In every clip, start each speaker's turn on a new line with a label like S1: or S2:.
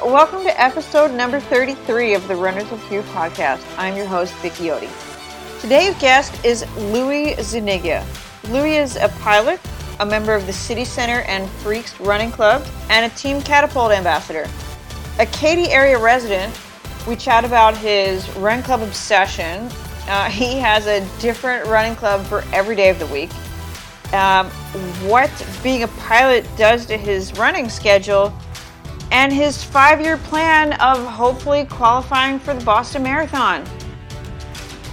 S1: Welcome to episode number 33 of the Runners of Fear podcast. I'm your host, Vicky Odi. Today's guest is Louis Zuniga. Louis is a pilot, a member of the City Center and Freaks Running Club, and a Team Catapult ambassador. A Katy area resident, we chat about his run club obsession. Uh, he has a different running club for every day of the week. Um, what being a pilot does to his running schedule, and his five year plan of hopefully qualifying for the Boston Marathon.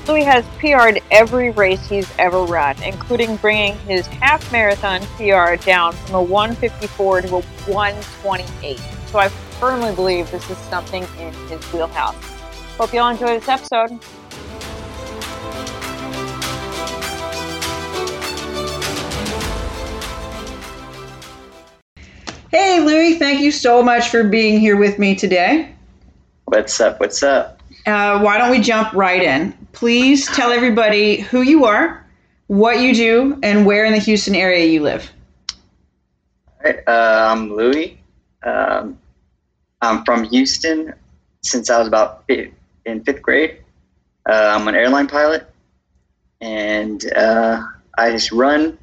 S1: Louis has PR'd every race he's ever run, including bringing his half marathon PR down from a 154 to a 128. So I firmly believe this is something in his wheelhouse. Hope you all enjoy this episode. Hey, Louis, thank you so much for being here with me today.
S2: What's up? What's up?
S1: Uh, why don't we jump right in? Please tell everybody who you are, what you do, and where in the Houston area you live.
S2: All right, uh, I'm Louis. Um, I'm from Houston since I was about fifth, in fifth grade. Uh, I'm an airline pilot, and uh, I just run.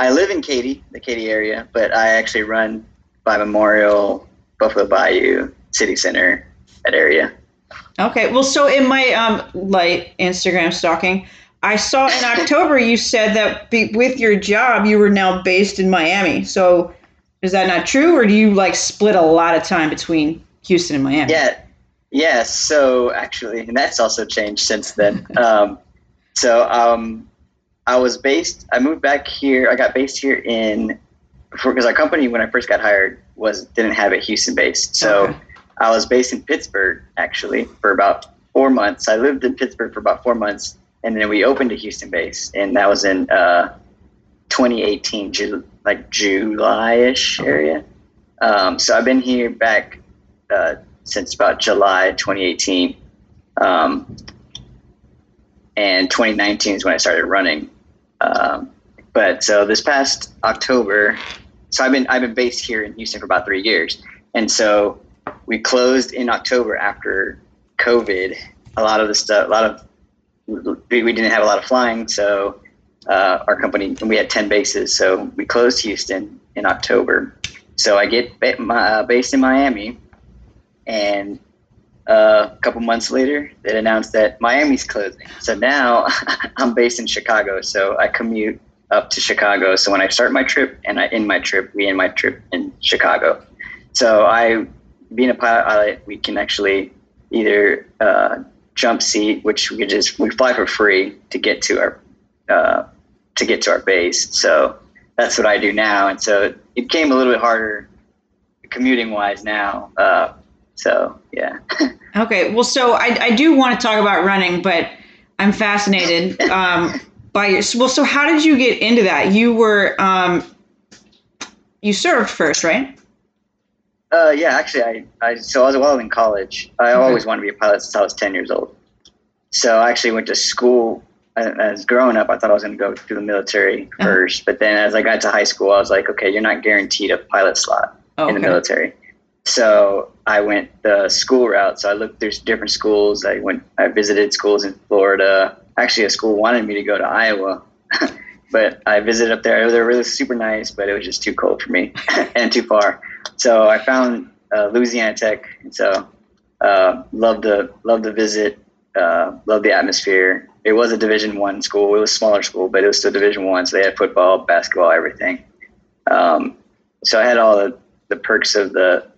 S2: I live in Katy, the Katy area, but I actually run by Memorial, Buffalo Bayou, City Center, that area.
S1: Okay, well, so in my um, light Instagram stalking, I saw in October you said that be, with your job you were now based in Miami. So is that not true, or do you like split a lot of time between Houston and Miami?
S2: Yeah, yeah. So actually, and that's also changed since then. um, so um, I was based. I moved back here. I got based here in because our company when I first got hired was didn't have a Houston based. So. Okay I was based in Pittsburgh actually for about four months. I lived in Pittsburgh for about four months, and then we opened a Houston base, and that was in uh, 2018, Ju- like July-ish area. Um, so I've been here back uh, since about July 2018, um, and 2019 is when I started running. Um, but so this past October, so I've been I've been based here in Houston for about three years, and so we closed in October after COVID. A lot of the stuff, a lot of we didn't have a lot of flying, so uh, our company we had ten bases, so we closed Houston in October. So I get uh, based in Miami, and a couple months later, they announced that Miami's closing. So now I'm based in Chicago, so I commute up to Chicago. So when I start my trip and I end my trip, we end my trip in Chicago. So I being a pilot, we can actually either uh, jump seat, which we just we fly for free to get to our uh, to get to our base. So that's what I do now, and so it became a little bit harder commuting wise now. Uh, so yeah.
S1: okay, well, so I, I do want to talk about running, but I'm fascinated um, by your. Well, so how did you get into that? You were um, you served first, right?
S2: Uh, yeah, actually, I, I so I was while in college. I mm-hmm. always wanted to be a pilot since I was ten years old. So I actually went to school. As growing up, I thought I was going to go through the military uh-huh. first, but then as I got to high school, I was like, okay, you're not guaranteed a pilot slot oh, in the military. So I went the school route. So I looked through different schools. I went, I visited schools in Florida. Actually, a school wanted me to go to Iowa, but I visited up there. They were really super nice, but it was just too cold for me and too far. So I found uh, Louisiana Tech, and so uh, loved the love the visit, uh, loved the atmosphere. It was a Division One school. It was a smaller school, but it was still Division One. So they had football, basketball, everything. Um, so I had all the, the perks of the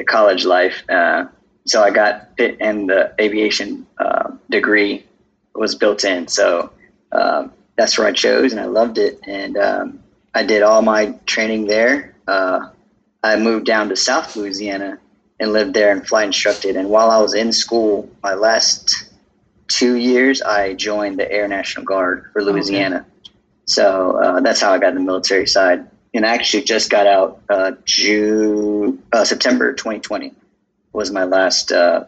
S2: the college life. Uh, so I got fit, and the aviation uh, degree was built in. So um, that's where I chose, and I loved it. And um, I did all my training there. Uh, I moved down to South Louisiana and lived there and flight instructed. And while I was in school, my last two years, I joined the Air National Guard for Louisiana. Okay. So uh, that's how I got in the military side. And I actually just got out uh, June, uh, September 2020 was my last uh,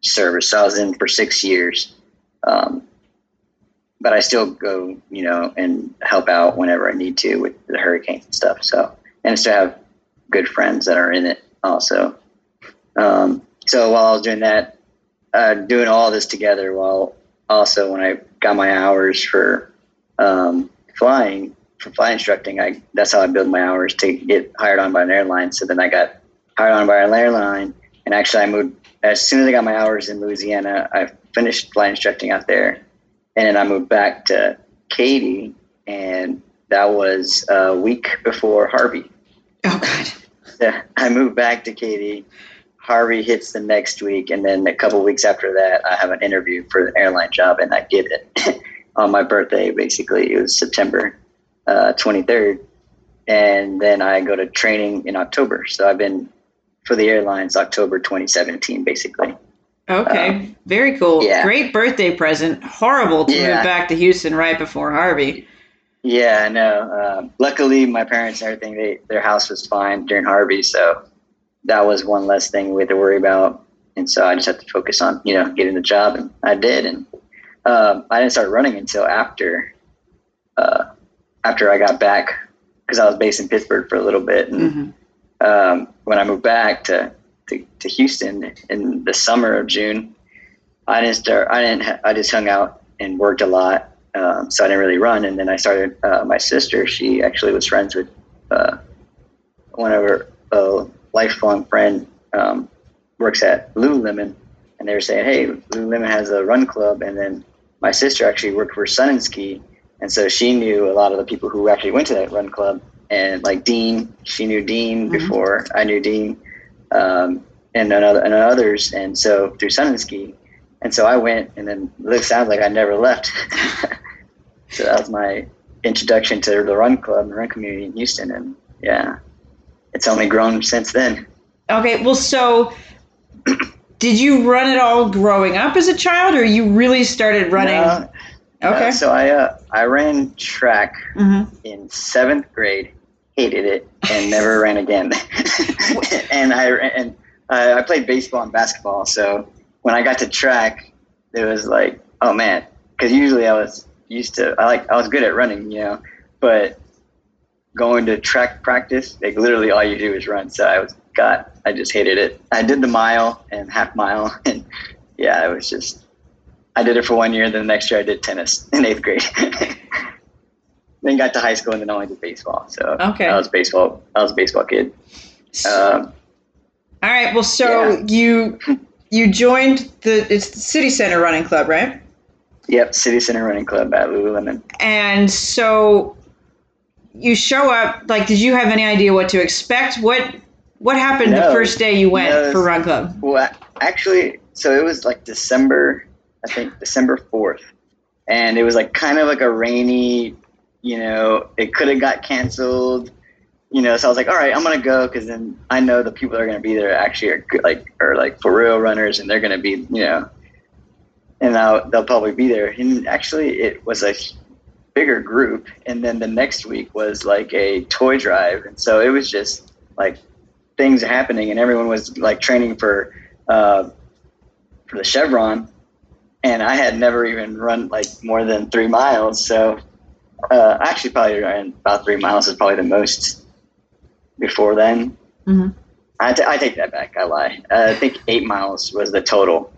S2: service. So I was in for six years. Um, but I still go, you know, and help out whenever I need to with the hurricanes and stuff. So, and I still have good friends that are in it also. Um, so while I was doing that, uh, doing all this together, while also when I got my hours for um, flying, for flight instructing, I that's how I build my hours to get hired on by an airline. So then I got hired on by an airline, and actually I moved as soon as I got my hours in Louisiana. I finished flight instructing out there, and then I moved back to Katy, and that was a week before Harvey.
S1: Oh God.
S2: Yeah, I moved back to Katy. Harvey hits the next week, and then a couple weeks after that, I have an interview for the airline job, and I get it on my birthday. Basically, it was September uh, 23rd, and then I go to training in October. So I've been for the airlines October 2017, basically.
S1: Okay,
S2: Um,
S1: very cool.
S2: yeah.
S1: Great birthday present. Horrible to
S2: Yeah.
S1: move back to Houston right before Harvey.
S2: Yeah, I know. Um, luckily, my parents and everything, they, their house was fine during Harvey, so that was one less thing we had to worry about. And so I just had to focus on, you know, getting the job, and I did. And um, I didn't start running until after, uh, after I got back, because I was based in Pittsburgh for a little bit. And
S1: hmm
S2: um, when I moved back to, to, to Houston in the summer of June, I didn't start. I didn't. I just hung out and worked a lot, um, so I didn't really run. And then I started. Uh, my sister, she actually was friends with uh, one of her uh, lifelong friend, um, works at Lululemon, and they were saying, "Hey, Lululemon has a run club." And then my sister actually worked for Sun and Ski, and so she knew a lot of the people who actually went to that run club. And like Dean, she knew Dean
S1: Mhm.
S2: before I knew Dean, um, and another and others. And so through Sun and Ski, and so I went, and then it sounds like I never left. so that was my introduction to the run club, the run community in Houston, and yeah, it's only grown since then.
S1: Okay, well, so did you run it all growing up as a child, or you really started running?
S2: No,
S1: okay.
S2: uh, so I uh, I ran track
S1: hmm
S2: in seventh grade, hated it, and never ran again. and I and I, I played baseball and basketball. So when I got to track, it was like, oh man, because usually I was used to I like I was good at running, you know, but going to track practice, like literally all you do is run. So I was got I just hated it. I did the mile and half mile, and yeah, it was just. I did it for one year. Then the next year I did tennis in eighth grade. then got to high school and then only did baseball. So
S1: Okay.
S2: I was baseball. I was a baseball kid. Um,
S1: all right. Well, so
S2: yeah.
S1: you you joined the it's the City Center Running Club, right?
S2: yep, City Center Running Club at Lululemon.
S1: And so you show up. Like, did you have any idea what to expect? What what happened the first day you went
S2: No,
S1: for Run Club?
S2: Well, actually, so it was like December, I think December fourth, and it was like kind of like a rainy, you know, it could have got canceled, you know. So I was like, all right, I'm gonna go because then I know the people that are gonna be there actually are good, like are like for real runners, and they're gonna be, you know, and I'll, they'll probably be there. And actually, it was a bigger group, and then the next week was like a toy drive, and so it was just like things happening, and everyone was like training for uh, for the Chevron, and I had never even run like more than three miles. So uh, actually probably ran about three miles is probably the most before then.
S1: Mhm.
S2: I, t- I take that back. I lie. Uh, I think eight miles was the total,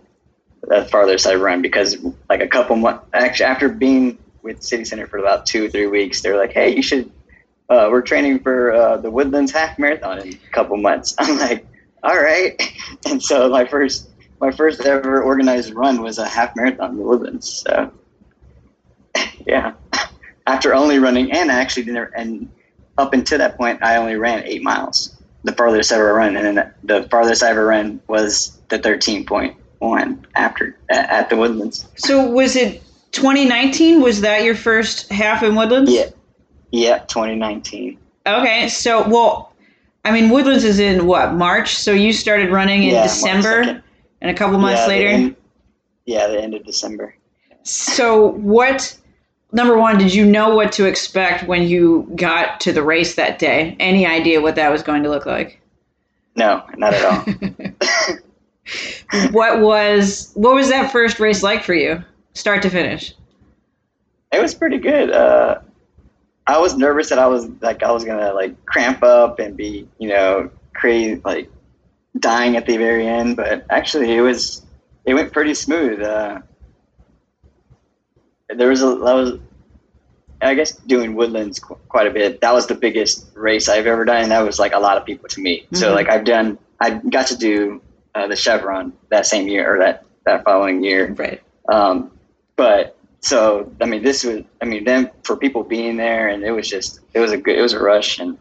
S2: the farthest I run because like a couple months actually after being with City Center for about two or three weeks, they're like, hey, you should. Uh, we're training for uh, the Woodlands Half Marathon in a couple months. I'm like, all right. And so my first my first ever organized run was a half marathon in the Woodlands. So yeah, after only running and I actually didn't and up until that point I only ran eight miles, the farthest I ever run, and then the farthest I ever ran was the thirteen point one after at, the Woodlands.
S1: So was it 2019? Was that your first half in Woodlands?
S2: Yeah, yeah, 2019.
S1: Okay. So well, I mean Woodlands is in what March? So you started running in
S2: Yeah,
S1: December,
S2: 2nd.
S1: And a couple months
S2: yeah,
S1: later.
S2: end- yeah, the end of December.
S1: So what? Number one, did you know what to expect when you got to the race that day? Any idea what that was going to look like?
S2: No, not at all.
S1: what was what was that first race like for you, start to finish?
S2: It was pretty good. Uh, I was nervous that I was like I was gonna like cramp up and be you know crazy like dying at the very end, but actually it was it went pretty smooth. Uh, there was a that was I guess doing woodlands qu- quite a bit. That was the biggest race I've ever done, and that was like a lot of people to me. So
S1: Mhm.
S2: like I've done, I got to do uh, the Chevron that same year or that that following year.
S1: Right.
S2: Um, but so I mean, this was I mean, then for people being there, and it was just it was a good it was a rush, and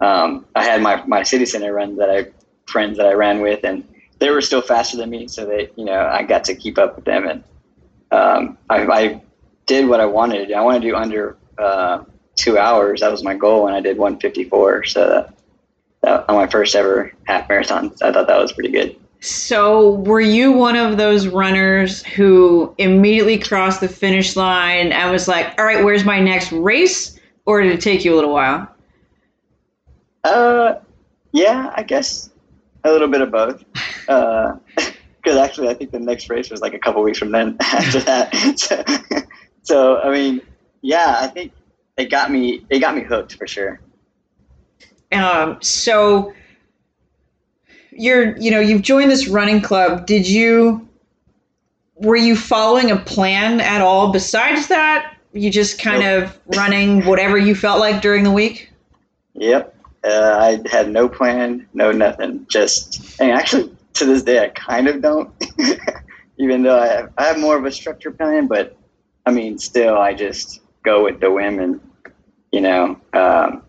S2: um, I had my my city center run that I friends that I ran with, and they were still faster than me, so they you know I got to keep up with them, and um, I, I did what I wanted to do. I wanted to do under uh, two hours. That was my goal, and I did 154. So that, that, on my first ever half marathon, I thought that was pretty good.
S1: So, were you one of those runners who immediately crossed the finish line and was like, all right, where's my next race? Or did it take you a little while?
S2: Uh, yeah, I guess a little bit of both. Because actually, I think the next race was like a couple weeks from then after that. So, so, I mean, yeah, I think it got me. It got me hooked for sure.
S1: Um, so, you're, you know, you've joined this running club. Did you, were you following a plan at all besides that? You just kind of running whatever you felt like during the week?
S2: Yep. Uh, I had no plan, no nothing. Just, and actually, to this day, I kind of don't. Even though I have, I have more of a structured plan, but I mean, still, I just go with the whim, and you know, um,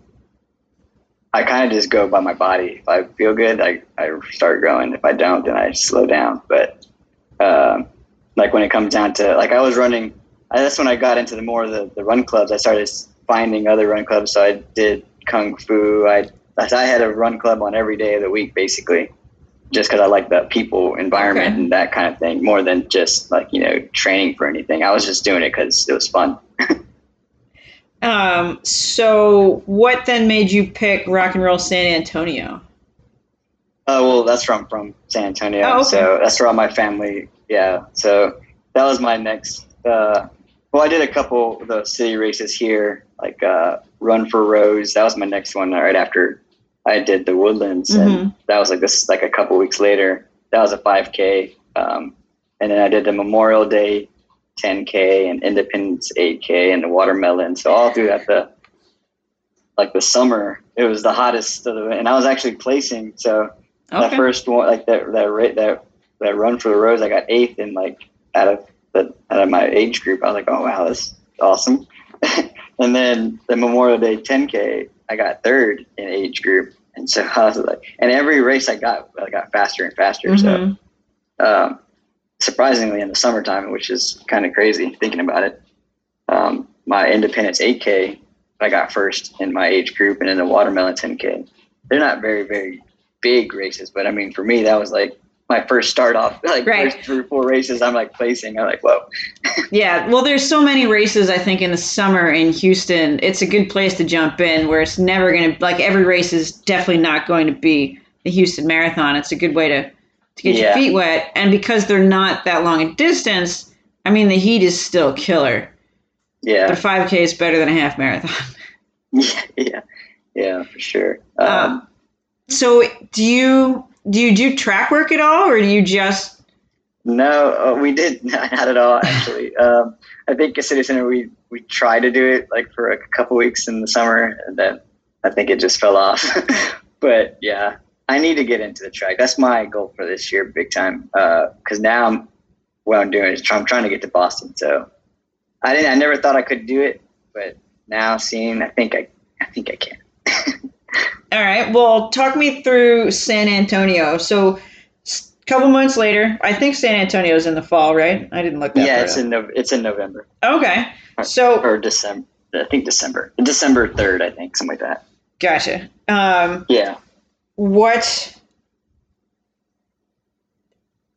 S2: I kind of just go by my body. If I feel good, I, I start going. If I don't, then I slow down. But um, like when it comes down to like I was running, that's when I got into the more the, the run clubs. I started finding other run clubs. So I did kung fu. I I had a run club on every day of the week, basically, just because I like the people environment
S1: Okay.
S2: and that kind of thing more than just like you know training for anything. I was just doing it because it was fun.
S1: Um, so what then made you pick Rock and Roll San Antonio?
S2: Oh well, that's from from San Antonio.
S1: Oh, okay.
S2: So that's where all my family. Yeah. So that was my next. Uh, well, I did a couple of the city races here, like uh, Run for Rose. That was my next one right after I did the Woodlands,
S1: Mhm.
S2: and that was like this like a couple weeks later. That was a 5K, um, and then I did the Memorial Day 10K and Independence 8K and the Watermelon. So all throughout the like the summer, it was the hottest of the, and I was actually placing. So that first one, like that that ra- that that run for the rose, I got eighth in like out of the out of my age group. I was like, oh wow, that's awesome. and then the Memorial Day 10K, I got third in age group, and so I was like, and every race I got, I got faster and faster.
S1: Mhm.
S2: So um, surprisingly, in the summertime, which is kind of crazy thinking about it, um, my Independence 8K, I got first in my age group, and in the Watermelon 10K. They're not very very big races, but I mean, for me, that was like my first start off. Like
S1: Right.
S2: first three or four races, I'm like placing. I'm like, whoa.
S1: Yeah, well, there's so many races I think in the summer in Houston. It's a good place to jump in where it's never going to like every race is definitely not going to be the Houston Marathon. It's a good way to to get your feet wet, and because they're not that long a distance, I mean the heat is still killer. Yeah, but a 5K is better than a half marathon.
S2: yeah, yeah, yeah, for sure. Um,
S1: Um, so do you do you do track work at all, or do you just
S2: No, uh, we did not at all. Actually, um, I think at City Center we we tried to do it like for a couple weeks in the summer, and then I think it just fell off. but yeah, I need to get into the track. That's my goal for this year, big time. Because now I'm what I'm doing is try, I'm trying to get to Boston. So I didn't. I never thought I could do it, but now seeing, I think I I think I can.
S1: All right. Well, talk me through San Antonio. So, couple months later, I think San Antonio's in the fall, right? I didn't look that.
S2: yeah, it's
S1: up.
S2: in Nov- it's in November
S1: Okay. So,
S2: or December. I think December, December third. I think something like that.
S1: gotcha. Um,
S2: Yeah.
S1: what?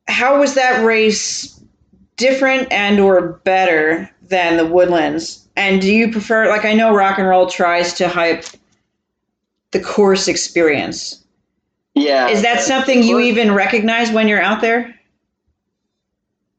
S1: How was that race different and or better than the Woodlands? And do you prefer? Like, I know Rock and Roll tries to hype the course experience.
S2: Yeah.
S1: Is that
S2: uh,
S1: something you even recognize when you're out there?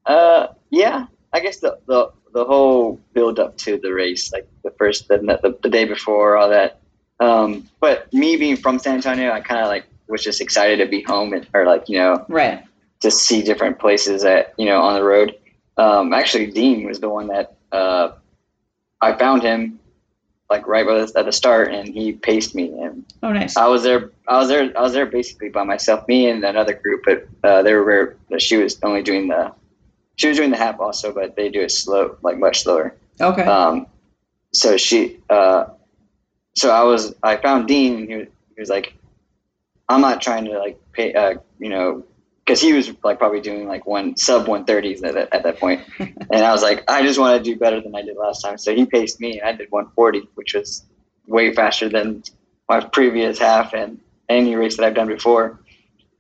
S2: Uh, yeah. I guess the, the the whole build up to the race, like the first the the, the day before, all that. Um, but me being from San Antonio, I kind of like was just excited to be home and, or like you know
S1: right
S2: to see different places that you know on the road. Um, actually, Dean was the one that uh, I found him like right at the start, and he paced me, and
S1: oh nice.
S2: I was there. I was there. I was there basically by myself, me and another group, but uh, they were. She was only doing the. She was doing the half also, but they do it slow, like much slower.
S1: Okay.
S2: Um, so she, uh, so I was, I found Dean, and he was, he was like, I'm not trying to like pay, uh, you know, because he was like probably doing like one sub 130s at that, at that point. and I was like, I just want to do better than I did last time. So he paced me, and I did 140, which was way faster than my previous half and any race that I've done before.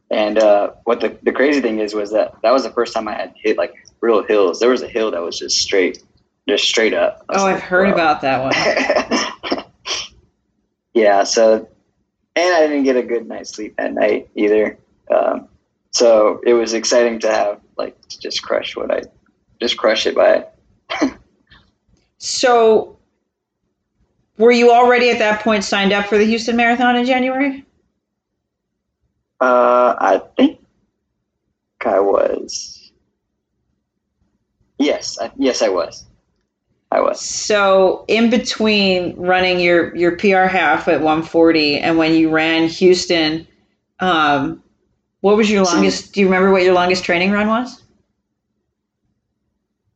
S2: And uh, what the, the crazy thing is was that that was the first time I had hit like real hills. There was a hill that was just straight, just straight up.
S1: Oh, I've heard wow. about that
S2: one. yeah. So, and I didn't get a good night's sleep at night either. Um, so it was exciting to have like to just crush what I just crush it by.
S1: so were you already at that point signed up for the Houston Marathon in January?
S2: Uh, I think I was. Yes, I, yes, I was. I was.
S1: So in between running your your PR half at 140 and when you ran Houston, um, what was your longest? do you remember what your longest training run was?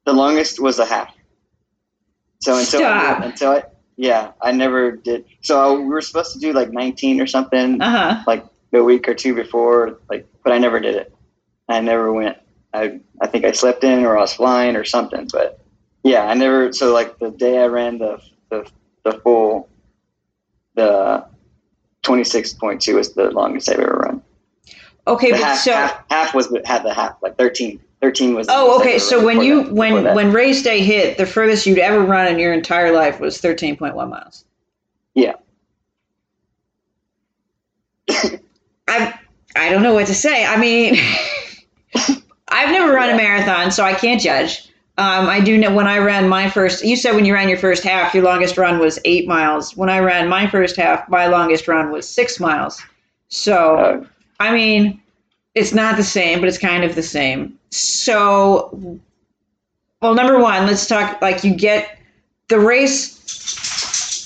S2: The longest was a half. So until
S1: Stop.
S2: I, until I, yeah, I never did. So we were supposed to do like 19 or something,
S1: uh-huh.
S2: like a week or two before, like, but I never did it. I never went. I I think I slept in or I was flying or something, but yeah, I never. So like the day I ran the the the full the 26.2 was the longest I've ever run.
S1: Okay, but
S2: half,
S1: so
S2: half, half, was had the half like 13. 13 was.
S1: Oh, okay. So when you that, when when race day hit, the furthest you'd ever run in your entire life was 13.1 miles.
S2: Yeah.
S1: I I don't know what to say. I mean, I've never run yeah. a marathon, so I can't judge. Um, I do know when I ran my first. You said when you ran your first half, your longest run was eight miles. When I ran my first half, my longest run was six miles. So. Uh, I mean, it's not the same, but it's kind of the same. So, well, number one, let's talk like you get the race.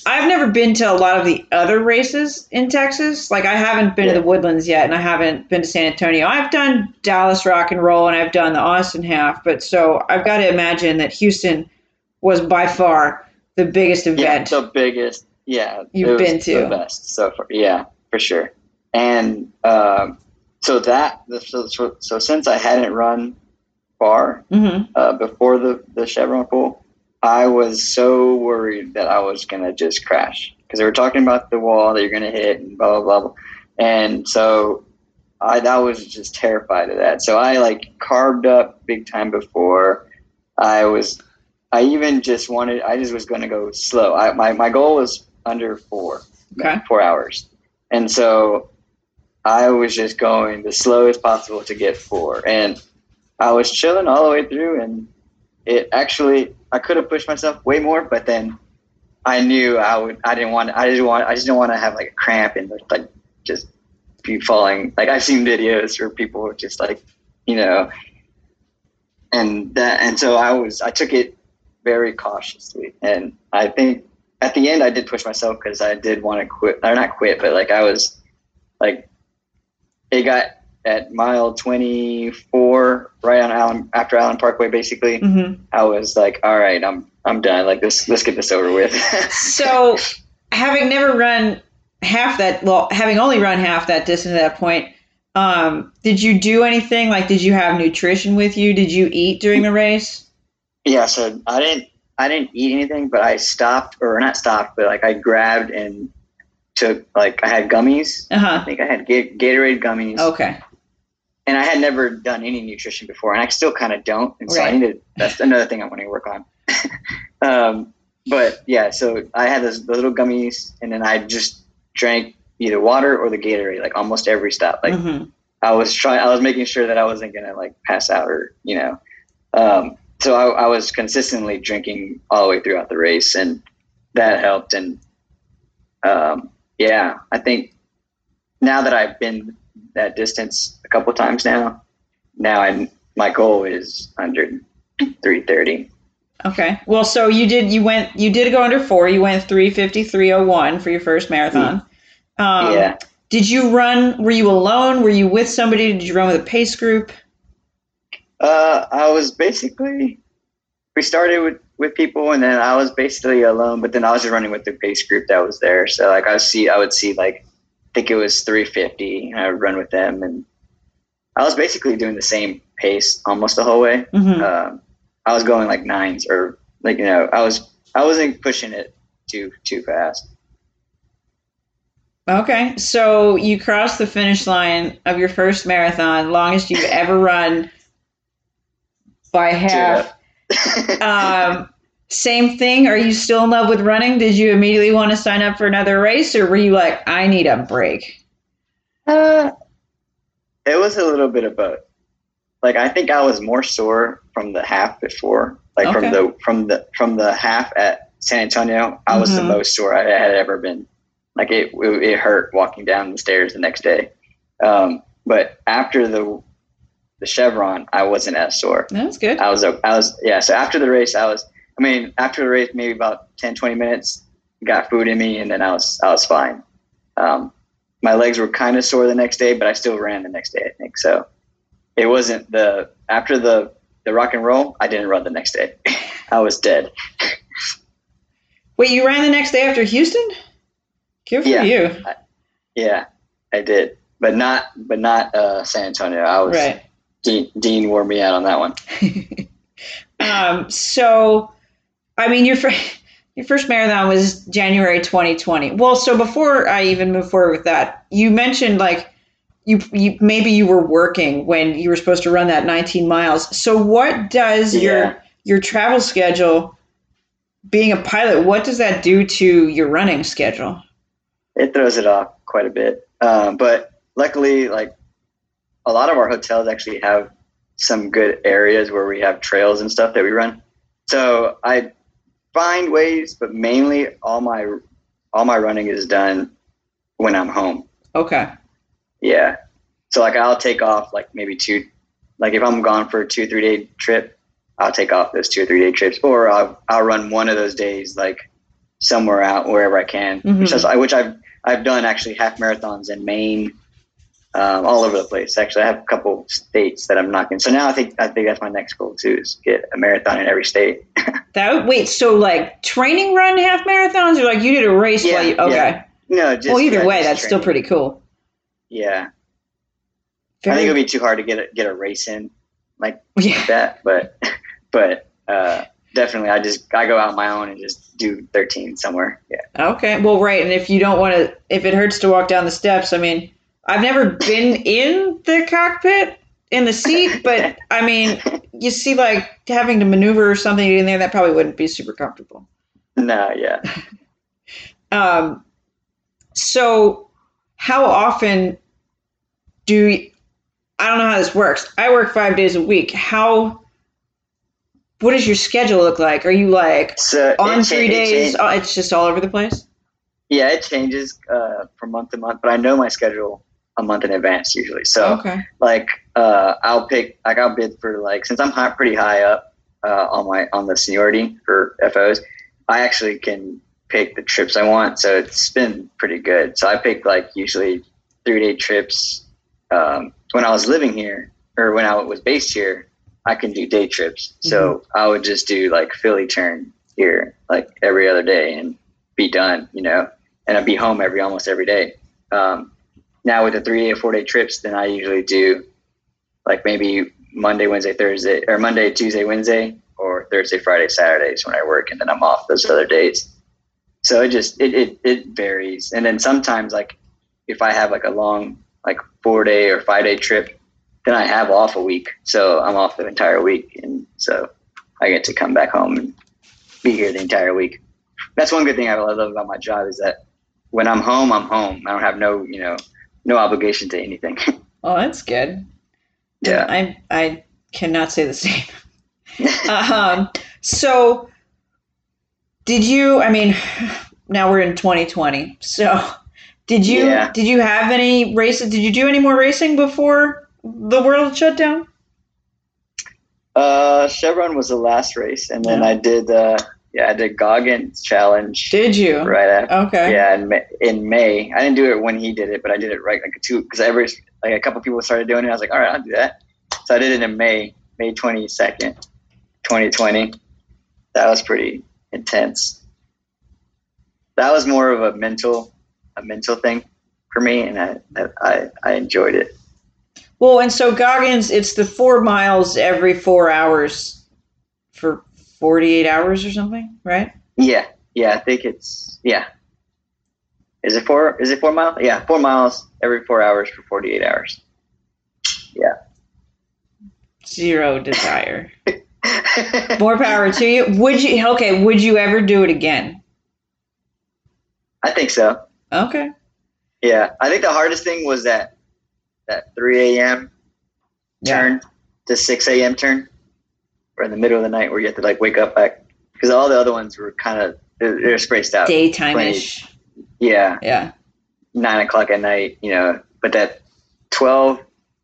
S1: I've never been to a lot of the other races in Texas. Like I haven't been yeah. to the Woodlands yet, and I haven't been to San Antonio. I've done Dallas Rock and Roll, and I've done the Austin half. But so I've got to imagine that Houston was by far the biggest event.
S2: Yeah, the biggest. Yeah,
S1: you've been to
S2: the best so far. Yeah, for sure and um, so that so, so, so, since I hadn't run far
S1: mm-hmm.
S2: uh, before the the Chevron pool, I was so worried that I was gonna just crash because they were talking about the wall that you're gonna hit and blah blah blah, and so I that was just terrified of that. So I like carved up big time before. I was I even just wanted I just was gonna go slow. I my, my goal was under four
S1: okay.
S2: four hours. And so I was just going the slowest possible to get four. And I was chilling all the way through and it actually I could have pushed myself way more, but then I knew I would I didn't want I didn't want I just didn't want to have like a cramp and like just be falling like I've seen videos where people were just like, you know and that and so I was I took it very cautiously and I think at the end I did push myself because I did want to quit or not quit but like I was like it got at mile 24 right on Allen after Allen Parkway basically.
S1: Mm-hmm.
S2: I was like all right I'm I'm done. Like this let's get this over with.
S1: So having never run half that well having only run half that distance at that point um did you do anything? Like did you have nutrition with you? Did you eat during the race?
S2: Yeah so I didn't I didn't eat anything but I stopped or not stopped but like I grabbed and took like I had gummies.
S1: Uh-huh.
S2: I think I had G- Gatorade gummies.
S1: Okay.
S2: And I had never done any nutrition before, and I still kind of don't. And so right. I need to. That's another thing I want to work on. um, but yeah, so I had those, those, little gummies, and then I just drank either water or the Gatorade, like almost every stop. Like
S1: mm-hmm.
S2: I was trying, I was making sure that I wasn't gonna like pass out or you know. Um, so I, I was consistently drinking all the way throughout the race, and that helped. And um, yeah, I think now that I've been that distance a couple times now. Now I my goal is under 330.
S1: Okay. Well, so you did you went you did go under 4. You went 353.01 for your first marathon. Um,
S2: yeah.
S1: Did you run were you alone? Were you with somebody? Did you run with a pace group?
S2: Uh, I was basically we started with with people and then I was basically alone, but then I was just running with the pace group that was there. So like I see I would see like I think it was 350 and I would run with them and I was basically doing the same pace almost the whole way.
S1: Mhm.
S2: Um, I was going like nines or like you know I was I wasn't pushing it too too fast.
S1: Okay. So you crossed the finish line of your first marathon, longest you've ever run by half. Um, same thing. Are you still in love with running? Did you immediately want to sign up for another race, or were you like, I need a break?
S2: Uh, it was a little bit of both. Like I think I was more sore from the half before, like
S1: Okay.
S2: from the from the from the half at San Antonio. I was the
S1: Mhm.
S2: most sore I had ever been. Like it, it, it hurt walking down the stairs the next day. Um, but after the the Chevron, I wasn't as sore.
S1: That's good.
S2: I was, I was, yeah. So after the race, I was, I mean, after the race, maybe about 10, 20 minutes, got food in me, and then I was, I was fine. Um, my legs were kind of sore the next day, but I still ran the next day, I think. So it wasn't the, after the, the rock and roll, I didn't run the next day. I was dead.
S1: Wait, you ran the next day after Houston? Good for
S2: Yeah.
S1: you.
S2: Yeah, I did, but not, but not, uh, San Antonio. I was,
S1: Right.
S2: Dean, Dean wore me out on that one.
S1: um, so, I mean, your fir- your first marathon was January 2020. Well, so before I even move forward with that, you mentioned like you you maybe you were working when you were supposed to run that 19 miles. So, what does
S2: Yeah.
S1: your your travel schedule? Being a pilot, what does that do to your running schedule?
S2: it throws it off quite a bit. Um, but luckily, like a lot of our hotels actually have some good areas where we have trails and stuff that we run. So I find ways, but mainly all my all my running is done when I'm home.
S1: Okay.
S2: Yeah. So like I'll take off like maybe two, like if I'm gone for a two three day trip, I'll take off those two or three day trips, or I'll I'll run one of those days like somewhere out wherever I can,
S1: Mhm.
S2: which is which I've I've done actually half marathons in Maine, um, all over the place. Actually, I have a couple states that I'm knocking. So now I think I think that's my next goal too is get a marathon in every state.
S1: That wait, so like training run half marathons, or like you did a race
S2: Yeah,
S1: while you okay.
S2: yeah. No, just
S1: well, either
S2: yeah,
S1: way, that's still pretty cool.
S2: Yeah, I think it would be too hard to get a, get a race in like
S1: yeah.
S2: that, but but uh, definitely I just I go out on my own and just do 13 somewhere. Yeah.
S1: Okay. Well, right. And if you don't want to, if it hurts to walk down the steps, I mean, I've never been in the cockpit in the seat, but I mean, you see, like having to maneuver or something in there, that probably wouldn't be super comfortable.
S2: No, yeah.
S1: Um, so, how often do you, I don't know how this works. I work five days a week. How, what does your schedule look like? Are you like
S2: So
S1: on
S2: it cha-
S1: three
S2: it
S1: days? Oh, it's just all over the place?
S2: yeah, it changes uh, from month to month, but I know my schedule a month in advance usually. So
S1: Okay.
S2: like uh, I'll pick like I'll bid for like since I'm high, pretty high up uh, on my on the seniority for FOs, I actually can pick the trips I want. So it's been pretty good. So I pick like usually three day trips. Um, when I was living here or when I was based here, I can do day trips. So I would just do like Philly turn here like every other day and be done, you know, and I'd be home every almost every day. Um, now with the three or four day trips, then I usually do like maybe Monday, Wednesday, Thursday, or Monday, Tuesday, Wednesday, or Thursday, Friday, Saturdays when I work, and then I'm off those other days. So it just it it, it varies, and then sometimes like if I have like a long like four day or five day trip, then I have off a week, so I'm off the entire week, and so I get to come back home and be here the entire week. That's one good thing I love about my job is that when I'm home, I'm home. I don't have no you know no obligation to anything.
S1: Oh, that's good.
S2: yeah.
S1: I I cannot say the same. um, so did you? I mean, now we're in 2020. So Did you
S2: Yeah.
S1: did you have any races? Did you do any more racing before the world shut down?
S2: Uh, Chevron was the last race, and then
S1: Yeah.
S2: I did. Uh, yeah, I did Goggins challenge
S1: Did you?
S2: right after.
S1: Okay.
S2: Yeah, in May, in May. I didn't do it when he did it, but I did it right like two because every like a couple people started doing it. I was like, all right, I'll do that. So I did it in May, May twenty second, twenty twenty. That was pretty intense. That was more of a mental, a mental thing for me, and I I, I enjoyed it.
S1: Well, and so Goggins, it's the four miles every four hours for forty-eight hours or something, right?
S2: Yeah, yeah, I think it's yeah. Is it four? Is it four miles? Yeah, four miles every four hours for forty eight hours. Yeah.
S1: Zero desire. More power to you. Would you? Okay. Would you ever do it again?
S2: I think so.
S1: Okay.
S2: Yeah, I think the hardest thing was that that three a.m.
S1: Yeah.
S2: turn to six a.m. turn, or in the middle of the night where you have to like wake up back because all the other ones were kind of they're, they're spaced out.
S1: Daytime-ish.
S2: Yeah,
S1: Yeah.
S2: nine o'clock at night. You know, but that twelve,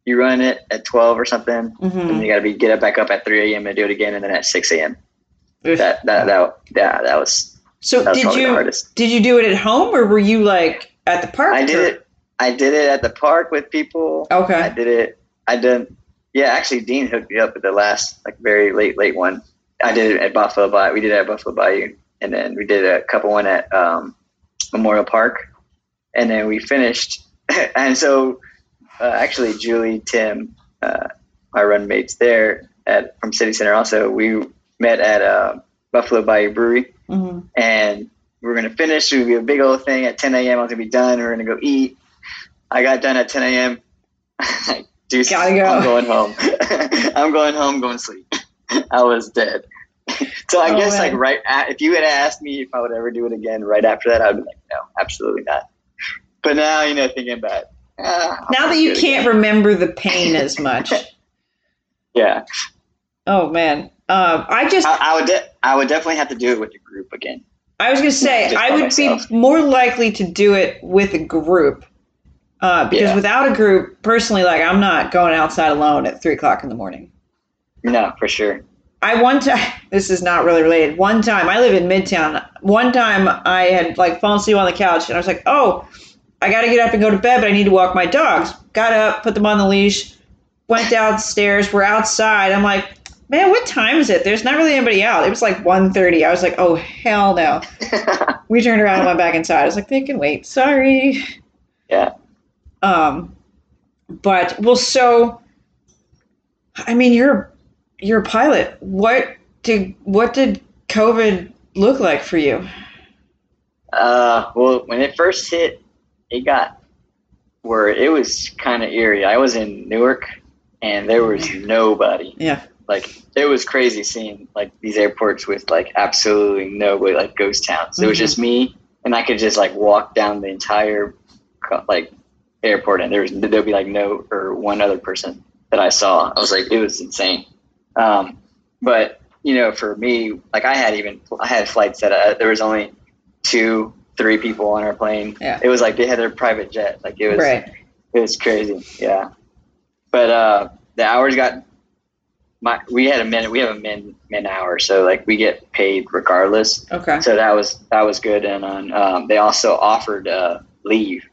S2: you run it at twelve or something.
S1: hmm
S2: and you got to be get up back up at 3 a.m. and do it again, and then at 6 a.m. That that that yeah, that was
S1: So
S2: that was
S1: did you did you do it at home or were you like at the park?
S2: I did
S1: or-
S2: it. I did it at the park with people.
S1: Okay i
S2: did it. I did. Yeah, actually, Dean hooked me up with the last like very late late one. I did it at Buffalo Bayou. We did it at Buffalo Bayou, and then we did a couple one at um, Memorial Park, and then we finished. and so, uh, actually, Julie, Tim, uh, my run mates there at from City Center. Also, we met at uh, Buffalo Bayou Brewery,
S1: hmm
S2: and we are gonna finish. It would be a big old thing at 10 a.m. I was gonna be done. We are gonna go eat. I got done at 10 a.m. deuces,
S1: Gotta go.
S2: I'm going home. I'm going home. Going to sleep. I was dead. so I
S1: Oh,
S2: guess like right at, if you had asked me if I would ever do it again right after that, I'd be like, no, absolutely not. But now you know, thinking about it, ah,
S1: Now that you can't
S2: again.
S1: remember the pain as much.
S2: yeah,
S1: oh man. Um, I just
S2: I, I would. De- I would definitely have to do it with a group again.
S1: I was gonna say I would
S2: myself.
S1: be more likely to do it with a group. Uh, because
S2: Yeah.
S1: without a group, personally, like I'm not going outside alone at three o'clock in the morning.
S2: No, for sure.
S1: I one time this is not really related. One time I live in Midtown. One time I had like fallen asleep on the couch and I was like, oh, I got to get up and go to bed, but I need to walk my dogs. Got up, put them on the leash, went downstairs. We're outside. I'm like, man, what time is it? There's not really anybody out. It was like 1.30. I was like, oh hell no. We turned around and went back inside. I was like, they can wait. Sorry.
S2: Yeah.
S1: Um, but well, so I mean, you're you're a pilot. What did what did COVID look like for you?
S2: Uh, well, when it first hit, it got where it was kind of eerie. I was in Newark, and there was nobody.
S1: Yeah.
S2: Like it was crazy seeing like these airports with like absolutely nobody, like ghost towns. It was
S1: Mhm.
S2: just me, and I could just like walk down the entire like airport, and there was there'd be like no or one other person that I saw. I was like, it was insane. Um, but you know, for me, like I had even I had flights that uh, there was only two, three people on our plane.
S1: Yeah.
S2: It was like they had their private jet. Like it was
S1: Right.
S2: it was crazy. Yeah. But uh the hours got my we had a minute we have a min min hour, so like we get paid regardless.
S1: Okay.
S2: So that was that was good and on um they also offered uh leave.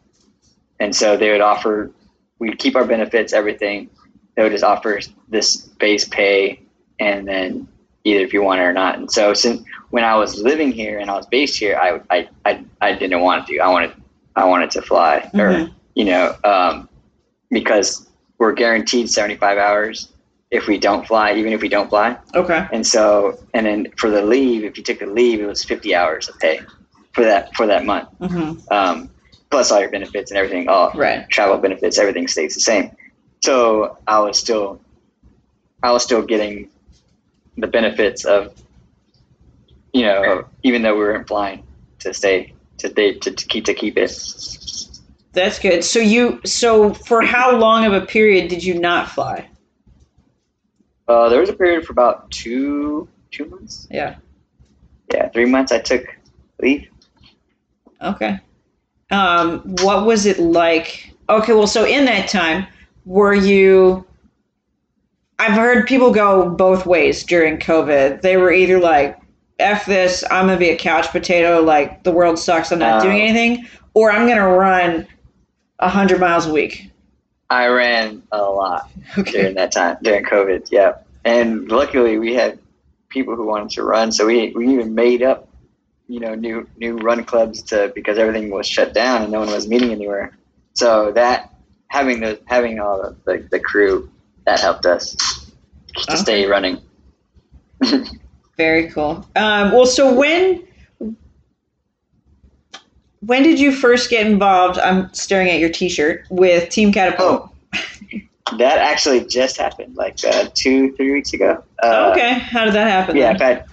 S2: And so they would offer we'd keep our benefits, everything. They would just offer this base pay and then either if you want it or not. And so since when I was living here and I was based here, I I I, I didn't want to. I wanted I wanted to fly or
S1: Mhm.
S2: you know, um, because we're guaranteed 75 hours if we don't fly, even if we don't fly.
S1: Okay.
S2: And so, and then for the leave, if you took the leave, it was 50 hours of pay for that, for that month.
S1: hmm
S2: Um, plus all your benefits and everything, all
S1: Right.
S2: travel benefits, everything stays the same. So I was still, I was still getting the benefits of, you know, even though we weren't flying to stay, to, to, to, to keep, to keep it.
S1: That's good. So you so for how long of a period did you not fly?
S2: Uh, there was a period for about two two months.
S1: Yeah.
S2: Yeah, three months. I took leave.
S1: Okay. Um, what was it like? Okay, well, so in that time, were you? I've heard people go both ways during COVID. They were either like, "F this, I'm gonna be a couch potato, like the world sucks, I'm not
S2: Oh.
S1: doing anything," or I'm gonna run hundred miles a week.
S2: I ran a lot
S1: Okay.
S2: during that time during COVID. Yeah, and luckily we had people who wanted to run, so we we even made up, you know, new new run clubs to because everything was shut down and no one was meeting anywhere. So that having the having all the, the, the crew that helped us to
S1: Okay.
S2: stay running.
S1: Very cool. Um, well, so when when did you first get involved? I'm staring at your T-shirt with Team Catapult.
S2: Oh, that actually just happened like uh, two three weeks ago. Uh,
S1: okay, how did that happen?
S2: Yeah? Pat,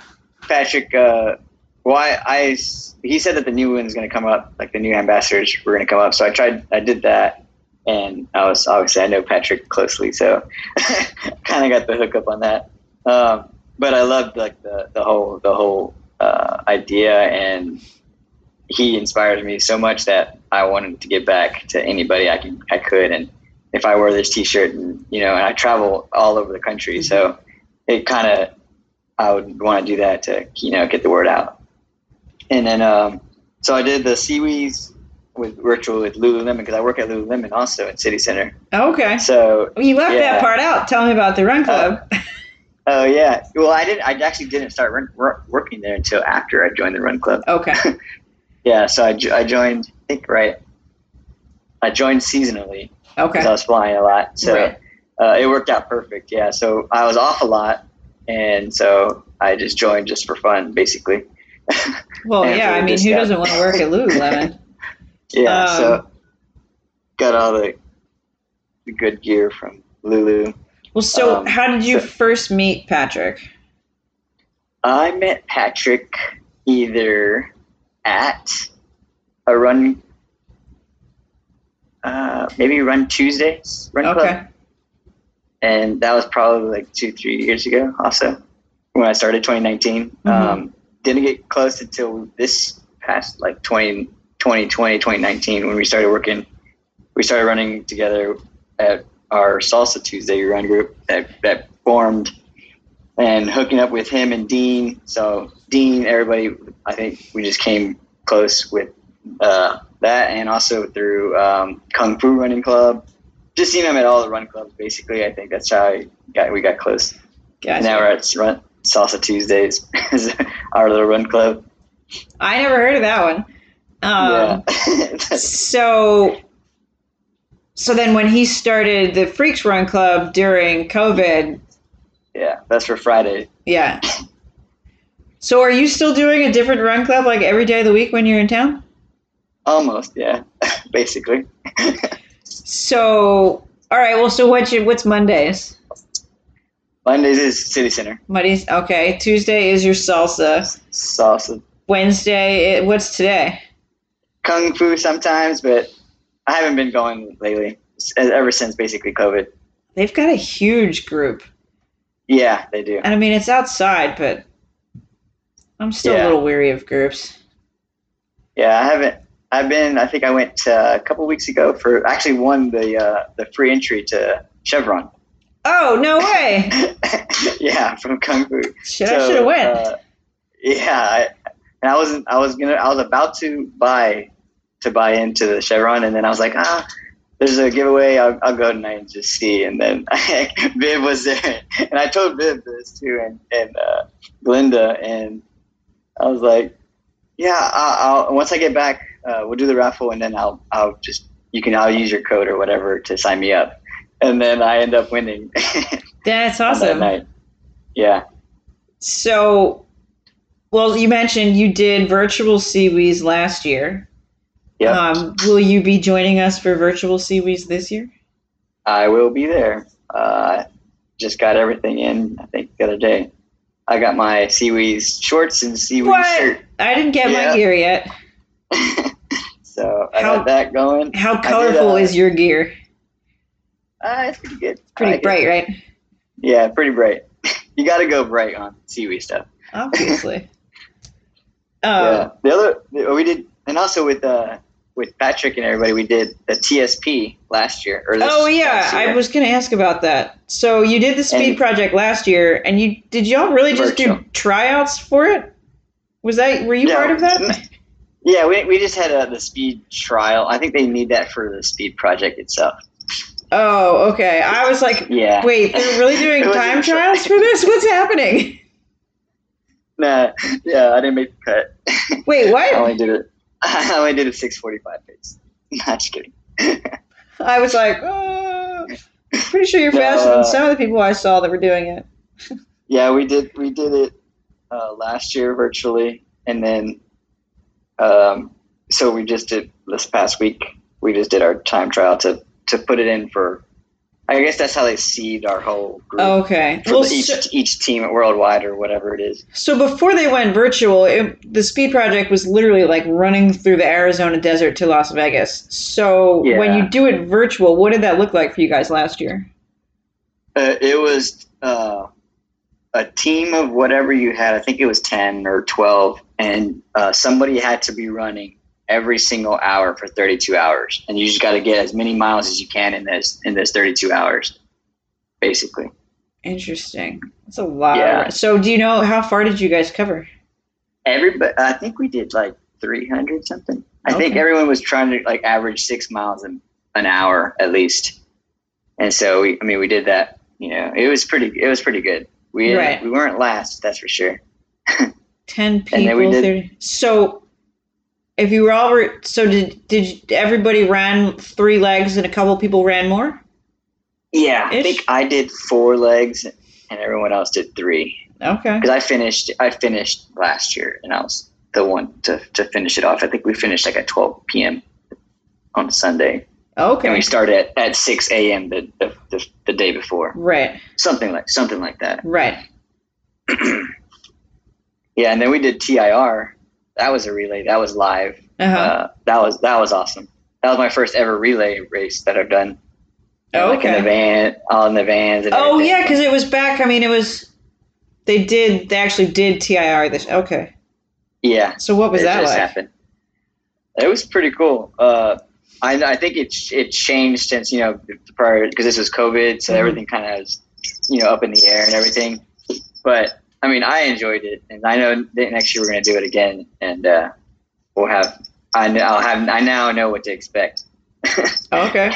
S2: Patrick. Uh, well, I, I he said that the new one's going to come up, like the new ambassadors were going to come up. So I tried, I did that, and I was obviously I know Patrick closely, so kind of got the hookup on that. Um, but I loved like the the whole the whole uh, idea, and he inspired me so much that I wanted to give back to anybody I can I could, and if I wear this T-shirt, and you know, and I travel all over the country, so it kind of I would want to do that to you know get the word out. And then um, so I did the Seaweeds with virtual with Lululemon because I work at Lululemon also in City Center.
S1: Okay.
S2: So
S1: You left that part out. Tell me about the run club.
S2: oh yeah, well I didn't I actually didn't start run, wor- working there until after I joined the Run Club.
S1: okay.
S2: Yeah, so I, I joined I think right. I joined seasonally
S1: Okay. because.
S2: I was flying a lot, so
S1: Right.
S2: uh, it worked out perfect. Yeah, so I was off a lot, and so I just joined just for fun, basically.
S1: Well, yeah. I mean, who doesn't want to work at Lululemon?
S2: Yeah,
S1: Um,
S2: so got all the, the good gear from Lulu.
S1: Well, so
S2: Um,
S1: how did you
S2: so-
S1: first meet Patrick?
S2: I met Patrick either at a run, uh, maybe Run Tuesdays, Run
S1: Okay.
S2: Club, and that was probably like two, three years ago. Also, when I started 2019,
S1: Mhm.
S2: um, didn't get close until this past like 20, 2020, 2019 when we started working. We started running together at our Salsa Tuesday run group that, that formed and hooking up with him and Dean. So Dean, everybody, I think we just came close with uh, that, and also through um, Kung Fu Running Club. Just seeing him at all the run clubs. Basically, I think that's how I got we got close.
S1: Gotcha.
S2: Now we're at run, Salsa Tuesdays, is our little run club.
S1: I never heard of that one. Um,
S2: yeah,
S1: So, so then when he started the Freaks Run Club during COVID,
S2: yeah, that's for Friday.
S1: yeah. So, are you still doing a different run club like every day of the week when you're in town?
S2: Almost, yeah, basically.
S1: So, all right. Well, so what's your, what's Mondays?
S2: Mondays is City Center.
S1: Mondays. Okay. Tuesday is your salsa.
S2: Salsa,
S1: Wednesday. It, what's today?
S2: Kung Fu sometimes, but I haven't been going lately. Ever since basically COVID.
S1: They've got a huge group,
S2: Yeah, they do.
S1: and I mean it's outside, but I'm still a little weary of groups.
S2: Yeah, I haven't. I've been. I think I went uh, a couple weeks ago for actually won the uh, the free entry to Chevron.
S1: Oh no way!
S2: yeah, from Kung Fu.
S1: Shit, I should have went.
S2: Uh, yeah, I, and I wasn't. I was gonna. I was about to buy to buy into the Chevron, and then I was like, ah, there's a giveaway. I'll, I'll go tonight and just see. And then Viv was there, and I told Viv this too, and and uh, Glinda, and I was like, yeah, I'll, I'll once I get back, uh, we'll do the raffle, and then I'll I'll just you can I'll use your code or whatever to sign me up. And then I end up winning
S1: That's
S2: that
S1: awesome.
S2: night. Yeah.
S1: So, well, you mentioned you did virtual Seawees last year.
S2: Yep.
S1: Um, will you be joining us for virtual Seawees this year?
S2: I will be there. Uh, just got everything in, I think, the other day. I got my Seaweeds shorts and Seaweeds
S1: What?
S2: shirt.
S1: I didn't get
S2: Yeah.
S1: my gear yet.
S2: so I
S1: How-
S2: got that going.
S1: How
S2: did,
S1: colorful
S2: uh,
S1: is your gear?
S2: Uh, it's pretty good. I
S1: Pretty
S2: like it.
S1: bright, right?
S2: Yeah, pretty bright. you got to go bright on Seaweed stuff.
S1: Obviously.
S2: yeah.
S1: Um,
S2: The other, we did, and also with uh, with Patrick and everybody, we did the TSP last year. Or this
S1: Oh yeah. I was going to ask about that. So you did the speed
S2: And-
S1: project last year, and you did y'all really just do tryouts for it? Was that were you
S2: Yeah.
S1: part of that?
S2: Yeah, we, we just had a, the speed trial. I think they need that for the speed project itself.
S1: Oh, okay. I was like,
S2: Yeah.
S1: wait, they're really doing time trials for this? What's happening?
S2: Nah, yeah, I didn't make the cut.
S1: Wait, what?
S2: I only did it. I only did a 6:45 pace. Not just kidding.
S1: I was like, oh, pretty sure you're
S2: No,
S1: faster
S2: uh,
S1: than some of the people I saw that were doing it.
S2: Yeah, we did. We did it uh, last year virtually, and then um, so we just did this past week. We just did our time trial to to put it in for. I guess that's how they seed our whole group
S1: Okay.
S2: for
S1: Well,
S2: each
S1: so,
S2: each team at worldwide or whatever it is.
S1: so before they went virtual, it, the speed project was literally like running through the Arizona desert to Las Vegas. So when you do it virtual, what did that look like for you guys last year?
S2: Uh, it was uh, a team of whatever you had. I think it was ten or twelve, and uh, somebody had to be running every single hour for thirty-two hours, and you just got to get as many miles as you can in this in this thirty-two hours, basically.
S1: Interesting. That's a lot.
S2: Yeah.
S1: So do you know how far did you guys cover?
S2: Everybody, I think we did like three hundred something. I think everyone was trying to like average six miles an, an hour at least, and so we, I mean, we did that. You know, it was pretty. It was pretty good. We
S1: Right.
S2: we weren't last, that's for sure.
S1: Ten people.
S2: And then we did-
S1: 30. So if you were all re- so did did everybody ran three legs and a couple people ran more?
S2: Yeah, I think I did four legs and everyone else did three
S1: Okay.
S2: because I finished. I finished last year and I was the one to, to finish it off. I think we finished like at 12 p.m. on Sunday
S1: Okay.
S2: and we started at, at 6 a.m. The, the, the, the day before,
S1: Right.
S2: something like something like that.
S1: Right.
S2: Yeah, and then we did TIR. That was a relay. That was live.
S1: Uh-huh.
S2: Uh, that was that was awesome. That was my first ever relay race that I've done.
S1: Oh,
S2: Like in the van, all in the vans. And
S1: Oh
S2: everything.
S1: yeah, because it was back. I mean, it was. They did. They actually did TIR this. Okay.
S2: yeah.
S1: So what was that like?
S2: happened. It was pretty cool. Uh, I, I think it it changed since you know prior because this was COVID, so
S1: Mhm.
S2: everything kind of was you know up in the air and everything. But I mean, I enjoyed it, and I know that next year we're going to do it again, and uh, we'll have I, I'll have I now know what to expect.
S1: Okay.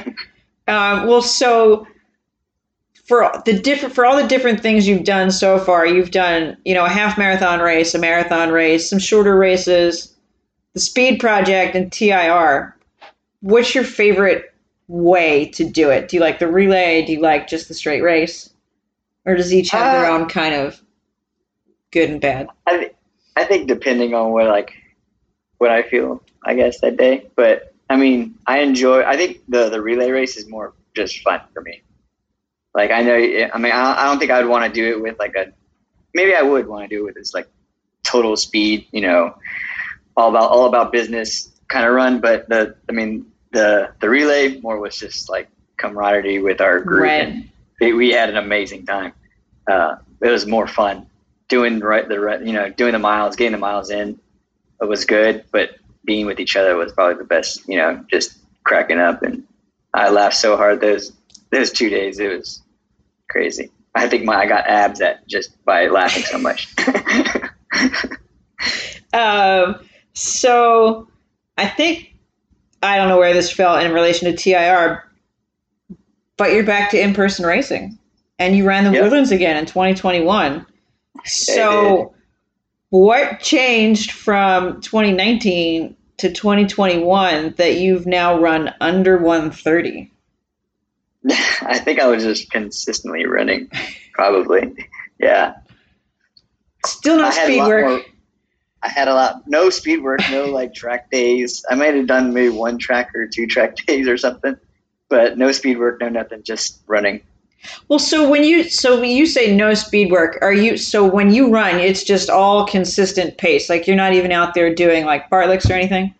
S1: Um, well, so for the different for all the different things you've done so far, you've done you know a half marathon race, a marathon race, some shorter races, the speed project, and TIR. What's your favorite way to do it? Do you like the relay? Do you like just the straight race, or does each have their
S2: Uh,
S1: own kind of good and bad?
S2: I th- I think depending on what like what I feel, I guess that day. But I mean, I enjoy. I think the the relay race is more just fun for me. Like I know. I mean, I, I don't think I'd want to do it with like a. Maybe I would want to do it with this like total speed. You know, all about all about business kind of run. But the I mean the the relay more was just like camaraderie with our group.
S1: Right.
S2: And we, we had an amazing time. Uh, it was more fun doing right the you know doing the miles, getting the miles in. It was good, but being with each other was probably the best. You know, just cracking up and I laughed so hard those those two days. It was crazy. I think my I got abs at just by laughing so much.
S1: Um, so I think I don't know where this fell in relation to TIR, but you're back to in-person racing, and you ran the
S2: Yep.
S1: Woodlands again in 2021. So, what changed from 2019 to 2021 that you've now run under 130?
S2: I think I was just consistently running, probably. Yeah.
S1: Still no
S2: I had a
S1: speed work.
S2: more- I had a lot, no speed work, no like track days. I might have done maybe one track or two track days or something, but no speed work, no nothing, just running.
S1: Well, so when you so when you say no speed work, are you so when you run, it's just all consistent pace. Like you're not even out there doing like fartleks or anything.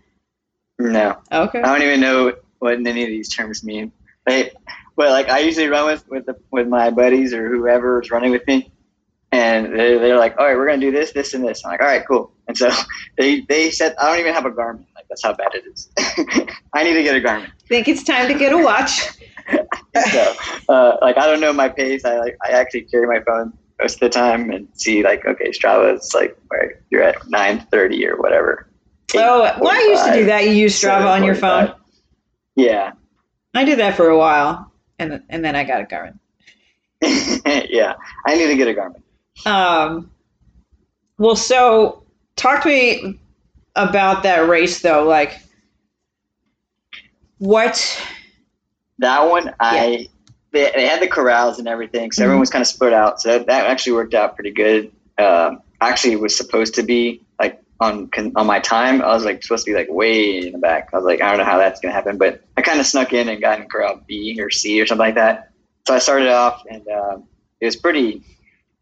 S2: No,
S1: Okay.
S2: I don't even know what any of these terms mean. Like, but like I usually run with with the, with my buddies or whoever is running with me, and they're, they're like, "All right, we're gonna do this, this, and this." I'm like, "All right, cool." And so they they said I don't even have a Garmin. Like that's how bad it is. I need to get a Garmin.
S1: Think it's time to get a watch.
S2: so uh, like I don't know my pace. I like I actually carry my phone most of the time and see like okay Strava is like where you're at nine thirty or whatever.
S1: Oh, well, I used to do that. You use Strava on your phone.
S2: Yeah,
S1: I did that for a while, and and then I got a Garmin.
S2: yeah, I need to get a Garmin.
S1: Um, well, so talk to me about that race though. Like, what?
S2: That one, I they, they had the corrals and everything, so everyone was kind of split out. So that, that actually worked out pretty good. Um, actually, was supposed to be like on on my time. I was like supposed to be like way in the back. I was like, I don't know how that's gonna happen, but I kind of snuck in and got in corral B or C or something like that. So I started off, and um, it was pretty.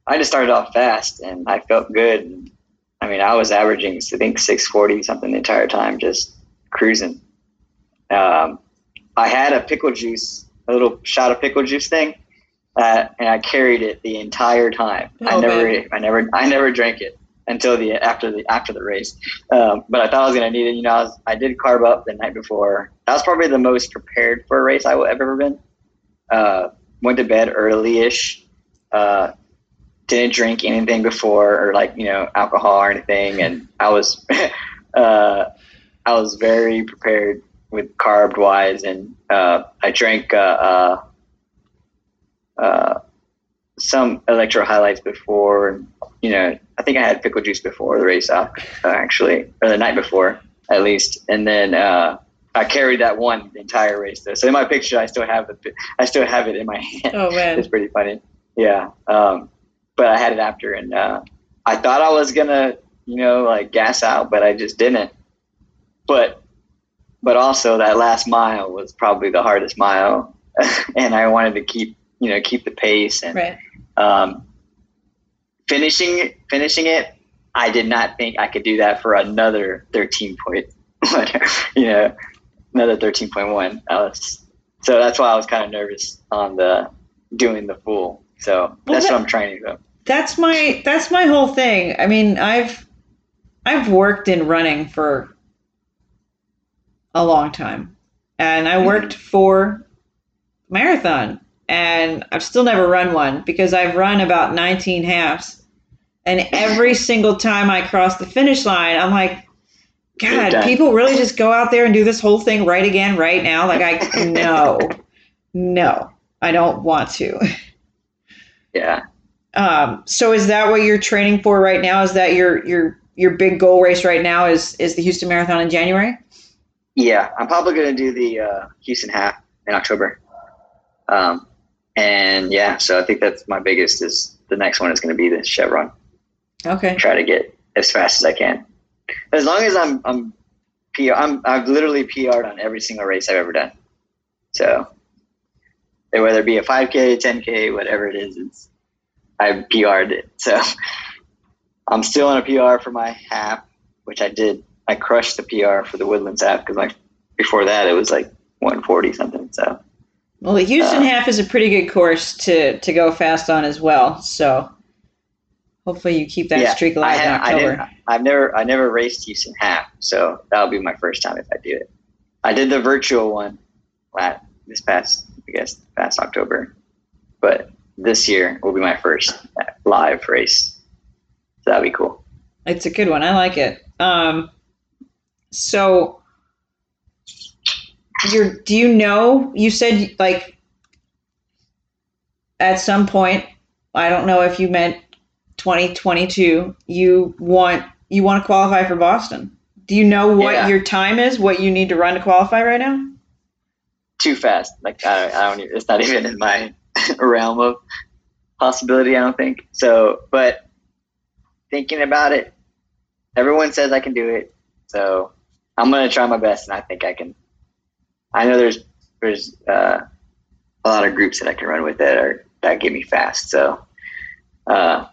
S2: I just started off fast, and I felt good. I mean, I was averaging, I think, six forty something the entire time, just cruising. Um, I had a pickle juice, a little shot of pickle juice thing, uh, and I carried it the entire time. I
S1: Oh,
S2: never,
S1: man.
S2: I never, I never drank it until the after the after the race. Um, but I thought I was gonna need it. You know, I, was, I did carb up the night before. That was probably the most prepared for a race I have ever been. Uh, went to bed early-ish. Uh, didn't drink anything before or like you know alcohol or anything, and I was uh, I was very prepared with carb wise, and uh, I drank uh, uh, uh, some electro highlights before. And, you know, I think I had pickle juice before the race, uh, actually, or the night before at least, and then uh, I carried that one the entire race. Though. So in my picture, I still have the I still have it in my hand.
S1: Oh man.
S2: It's pretty funny. Yeah. Um, but I had it after, and uh, I thought I was gonna, you know, like gas out, but I just didn't. But, but also that last mile was probably the hardest mile, and I wanted to keep, you know, keep the pace and
S1: Right.
S2: um, finishing it, finishing it. I did not think I could do that for another thirteen point, you know, another thirteen point one. I was so that's why I was kind of nervous on the doing the full. So
S1: Well,
S2: that's
S1: that-
S2: what I'm trying to do.
S1: That's my that's my whole thing. I mean, I've I've worked in running for a long time. And I mm-hmm. worked for marathon and I've still never run one because I've run about 19 halves. And every single time I cross the finish line, I'm like, God, people really just go out there and do this whole thing right again, right now? Like, I, no, no, I don't want to.
S2: Yeah.
S1: Um, so is that what you're training for right now? Is that your your your big goal race right now? Is is the Houston Marathon in January?
S2: Yeah, I'm probably gonna do the uh, Houston half in October. Um, and yeah, so I think that's my biggest. Is the next one is gonna be the Chevron.
S1: Okay.
S2: Try to get as fast as I can. As long as I'm I'm PR, I'm I've literally PR'd on every single race I've ever done. So whether it be a 5K, 10K, whatever it is, it's I PR'd it. So I'm still on a PR for my half, which I did. I crushed the PR for the Woodlands half because like before that it was like 140 something. So
S1: Well, the Houston
S2: Uh,
S1: half is a pretty good course to to go fast on as well. So hopefully you keep that
S2: yeah,
S1: streak
S2: I,
S1: alive in
S2: had, I
S1: October.
S2: I've never I never raced Houston half, so that'll be my first time if I do it. I did the virtual one last, this past I guess past October, but this year will be my first live race. So that'll be cool.
S1: It's a good one. I like it. Um, so you're do you know you said like at some point I don't know if you meant 2022 you want you want to qualify for Boston. Do you know what
S2: Yeah.
S1: your time is? What you need to run to qualify right now?
S2: Too fast. Like I, I don't. Even, it's not even in my realm of possibility. I don't think so. But thinking about it, everyone says I can do it. So I'm gonna try my best, and I think I can. I know there's there's uh, a lot of groups that I can run with that are that get me fast. So, uh,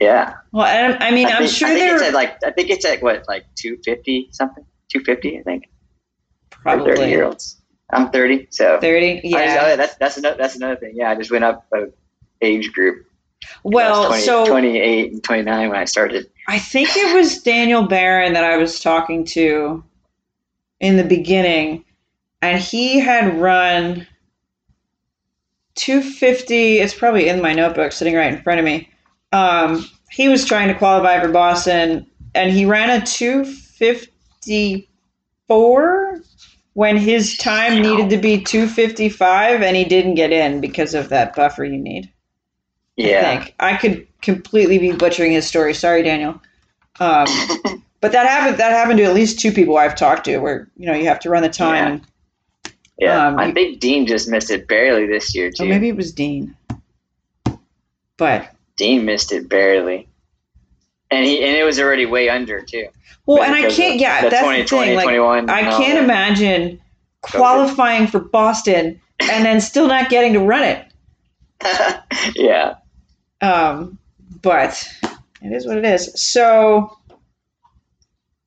S2: yeah.
S1: Well, I, I mean,
S2: I
S1: I'm sure
S2: I think
S1: there
S2: it's at like I think it's at what like 250 something, 250 I think for 30 year olds. I'm 30, so
S1: 30.
S2: I just-
S1: Yeah.
S2: oh, that's that's another that's another thing. Yeah, I just went up a age group.
S1: Well,
S2: 20
S1: so
S2: 28 and 29 when I started.
S1: I think it was Daniel Barron that I was talking to in the beginning, and he had run 250. It's probably in my notebook sitting right in front of me. Um, he was trying to qualify for Boston, and he ran a 254 when his time needed to be 255, and he didn't get in because of that buffer you need.
S2: Yeah.
S1: I I could completely be butchering his story. Sorry, Daniel. Um, but that happened. That happened to at least two people I've talked to, where you know you have to run the time.
S2: Yeah.
S1: Um,
S2: I
S1: you-
S2: think Dean just missed it barely this year
S1: Or
S2: too.
S1: maybe it was Dean. But
S2: Dean missed it barely. And he and it was already way under too.
S1: well, and I can't.
S2: of
S1: Yeah,
S2: the
S1: that's
S2: 20,
S1: the thing.
S2: 20,
S1: Like I can't imagine qualifying for Boston and then still not getting to run it.
S2: yeah.
S1: Um, but it is what it is. So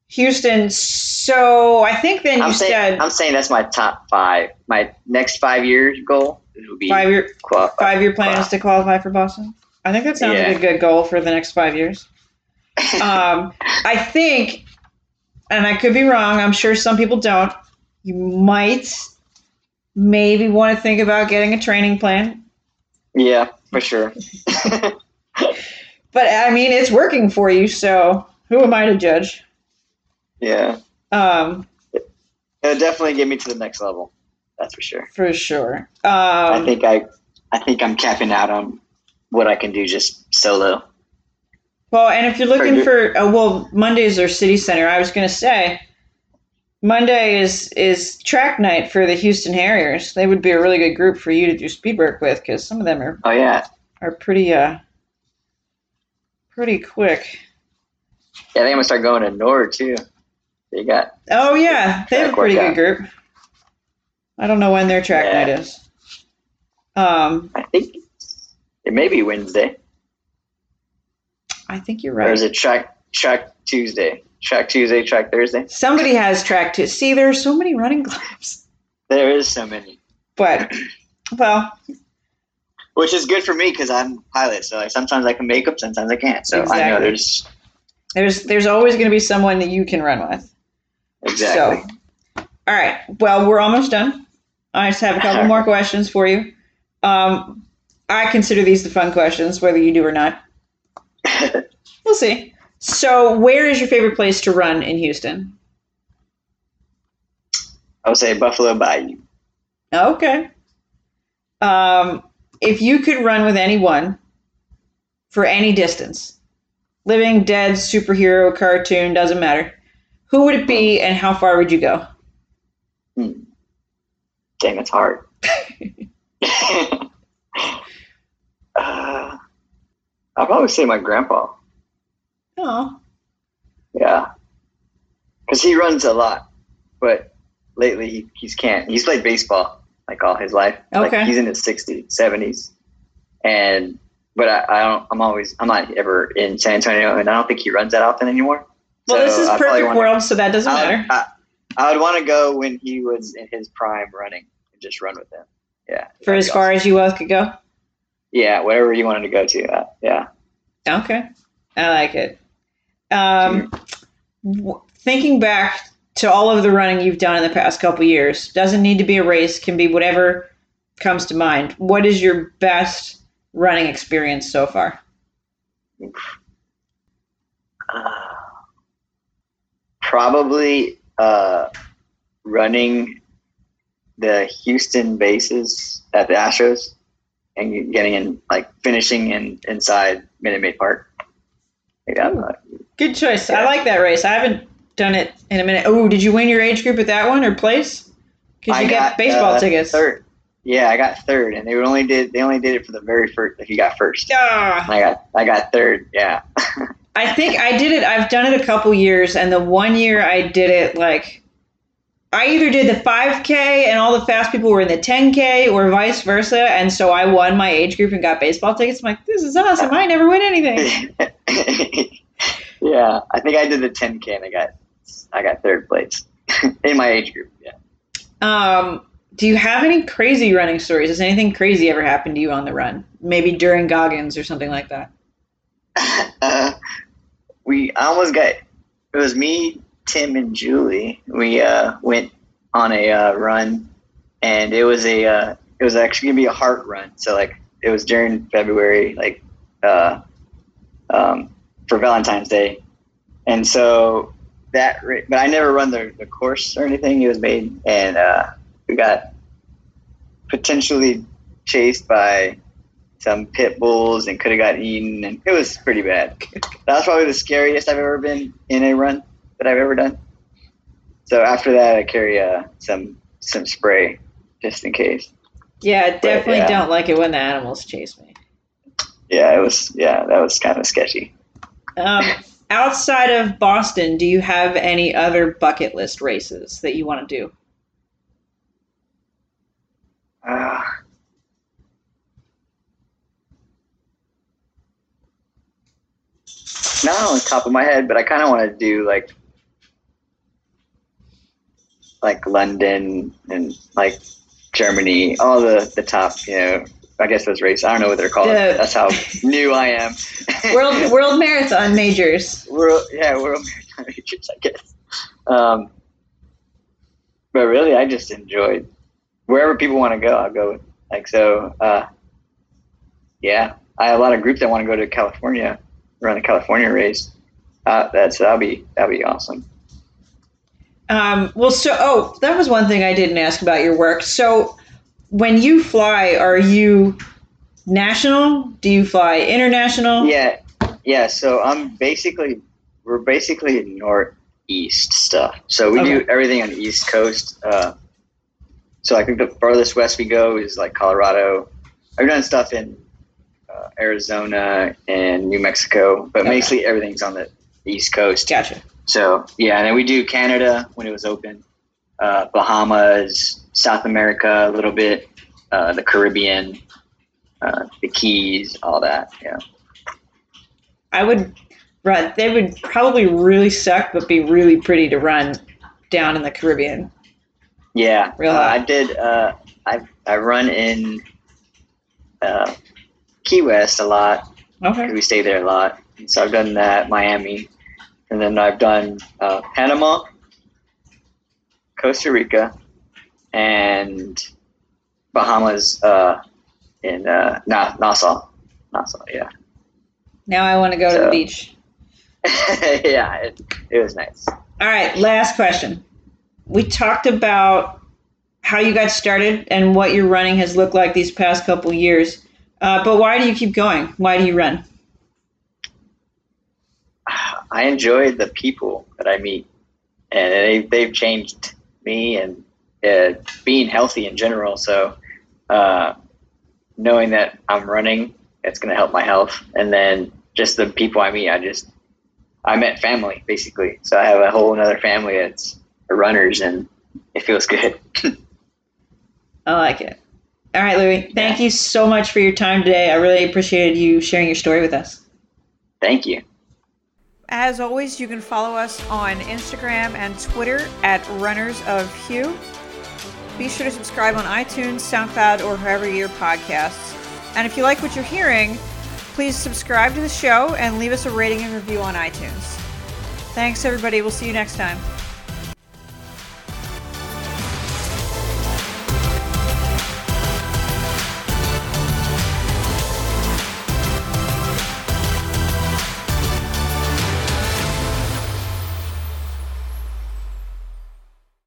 S1: Houston. So I think then you
S2: I'm saying
S1: said
S2: I'm saying that's my top five. My next five years goal would be
S1: five year
S2: qualify.
S1: five year plan is to qualify for Boston. I think that sounds
S2: Yeah.
S1: like a good goal for the next five years. Um, I think, and I could be wrong. I'm sure some people don't. You might maybe want to think about getting a training plan.
S2: yeah, for sure.
S1: But I mean, it's working for you, so who am I to judge?
S2: yeah.
S1: Um,
S2: It'll definitely get me to the next level. That's for sure.
S1: for sure.
S2: I
S1: Um,
S2: think I I think I'm capping out on what I can do just solo.
S1: Well, and if you're looking for, uh, well, Mondays are city center. I was going to say, Monday is is track night for the Houston Harriers. They would be a really good group for you to do speed work with because some of them are
S2: Oh yeah.
S1: are pretty uh pretty quick.
S2: Yeah, they gonna start going to Nord too. They got
S1: Oh yeah, they have a pretty good group. I don't know when their track
S2: Yeah.
S1: night is. Um,
S2: I think it may be Wednesday.
S1: I think you're
S2: Or
S1: right.
S2: is it track track Tuesday? Track Tuesday, track Thursday?
S1: Somebody has track too. See, there are so many running clubs,
S2: There is so many.
S1: but well,
S2: Which is good for me because I'm a pilot, so like sometimes I can make up, sometimes I can't. So I know there's
S1: there's there's always going to be someone that you can run with.
S2: exactly.
S1: So, all right. Well, we're almost done. I just have a couple more questions for you. Um, I consider these the fun questions, whether you do or not. We'll see. So, where is your favorite place to run in Houston?
S2: I would say Buffalo Bayou.
S1: Okay. Um, if you could run with anyone for any distance, living, dead, superhero, cartoon, doesn't matter, who would it be and how far would you go?
S2: Dang, it's hard. uh, I'll probably say my grandpa.
S1: Oh,
S2: Yeah. Because he runs a lot, but lately he, he's can't. He's played baseball like all his life.
S1: Okay.
S2: Like he's in his 60s, 70s. And, but I, I don't, I'm always, I'm not ever in San Antonio and I don't think he runs that often anymore.
S1: well, this is
S2: I
S1: perfect
S2: wanna-
S1: world, so that doesn't
S2: I
S1: matter.
S2: I, I would want to go when he was in his prime running and just run with him. Yeah.
S1: For as far
S2: awesome.
S1: as you both could go?
S2: Yeah, whatever you wanted to go to. Uh, yeah.
S1: Okay. I like it. Um, w- thinking back to all of the running you've done in the past couple years, doesn't need to be a race, can be whatever comes to mind. What is your best running experience so far?
S2: Uh, probably uh, running the Houston bases at the Astros and getting in, like finishing in inside Minute Maid Park. Yeah,
S1: Ooh.
S2: uh,
S1: Good choice. I like that race. I haven't done it in a minute. Oh, did you win your age group at that one or place? Because you
S2: got
S1: get baseball
S2: uh,
S1: tickets.
S2: Third. Yeah, I got third, and they only did they only did it for the very first. If you got first,
S1: Ah.
S2: I got I got third. Yeah,
S1: I think I did it. I've done it a couple years, and the one year I did it, like, I either did the 5K and all the fast people were in the 10K, or vice versa. And so I won my age group and got baseball tickets. I'm like, this is awesome. I never win anything.
S2: yeah, I think I did the 10k and I got I got third place in my age group. Yeah.
S1: Um, do you have any crazy running stories? Has anything crazy ever happened to you on the run? Maybe during Goggins or something like that.
S2: Uh, we almost got it was me, Tim, and Julie. We uh, went on a uh, run, and it was a uh, it was actually gonna be a heart run. So like it was during February, like uh, um, for Valentine's Day, and so that. But I never run the, the course or anything. It was made, and uh, we got potentially chased by some pit bulls and could have got eaten, and it was pretty bad. That was probably the scariest I've ever been in a run that I've ever done. So after that, I carry uh, some some spray just in case.
S1: Yeah, definitely but, yeah. don't like it when the animals chase me.
S2: Yeah, it was. Yeah, that was kind of sketchy.
S1: Um, outside of Boston, do you have any other bucket list races that you want to do?
S2: Uh, not on the top of my head, but I kind of want to do like like London and like Germany, all the the top, you know. I guess those races. I don't know what they're called. The, That's how new I am.
S1: world World Marathon Majors.
S2: World, yeah, World Marathon Majors. I guess. Um, but really, I just enjoyed wherever people want to go. I'll go. Like so. Uh, yeah, I have a lot of groups that want to go to California run a California race. Uh, that's that'll be that'll be awesome.
S1: Um, well, so oh, that was one thing I didn't ask about your work. So, when you fly, are you national? Do you fly international?
S2: Yeah, yeah. So I'm basically we're basically northeast stuff. So we okay. do everything on the East Coast. Uh, so I think the farthest west we go is like Colorado. I've done stuff in uh, Arizona and New Mexico, but okay. basically everything's on the East Coast.
S1: Gotcha.
S2: So yeah, and then we do Canada when it was open, uh, Bahamas, South America a little bit, uh, the Caribbean, uh, the Keys, all that. Yeah.
S1: I would run. They would probably really suck, but be really pretty to run down in the Caribbean.
S2: Yeah, real uh, I did. Uh, I I run in uh, Key West a lot.
S1: Okay.
S2: We stay there a lot. So I've done that, Miami, and then I've done uh, Panama, Costa Rica, and Bahamas uh, in uh, Nassau. Nassau, yeah.
S1: Now I want to go so, to the beach.
S2: yeah, it, it was nice.
S1: All right, last question. We talked about how you got started and what your running has looked like these past couple years. Uh, but why do you keep going? Why do you run?
S2: I enjoy the people that I meet, and they, they've changed me and uh, being healthy in general. So, uh, knowing that I'm running, it's going to help my health. And then just the people I meet, I just, I met family basically. So I have a whole another family that's runners and it feels good.
S1: I like it. All right, Louis. Thank you so much for your time today. I really appreciated you sharing your story with us.
S2: Thank you.
S1: As always, you can follow us on Instagram and Twitter at Runners of Hugh. Be sure to subscribe on iTunes, SoundCloud, or wherever your podcasts. And if you like what you're hearing, please subscribe to the show and leave us a rating and review on iTunes. Thanks, everybody. We'll see you next time.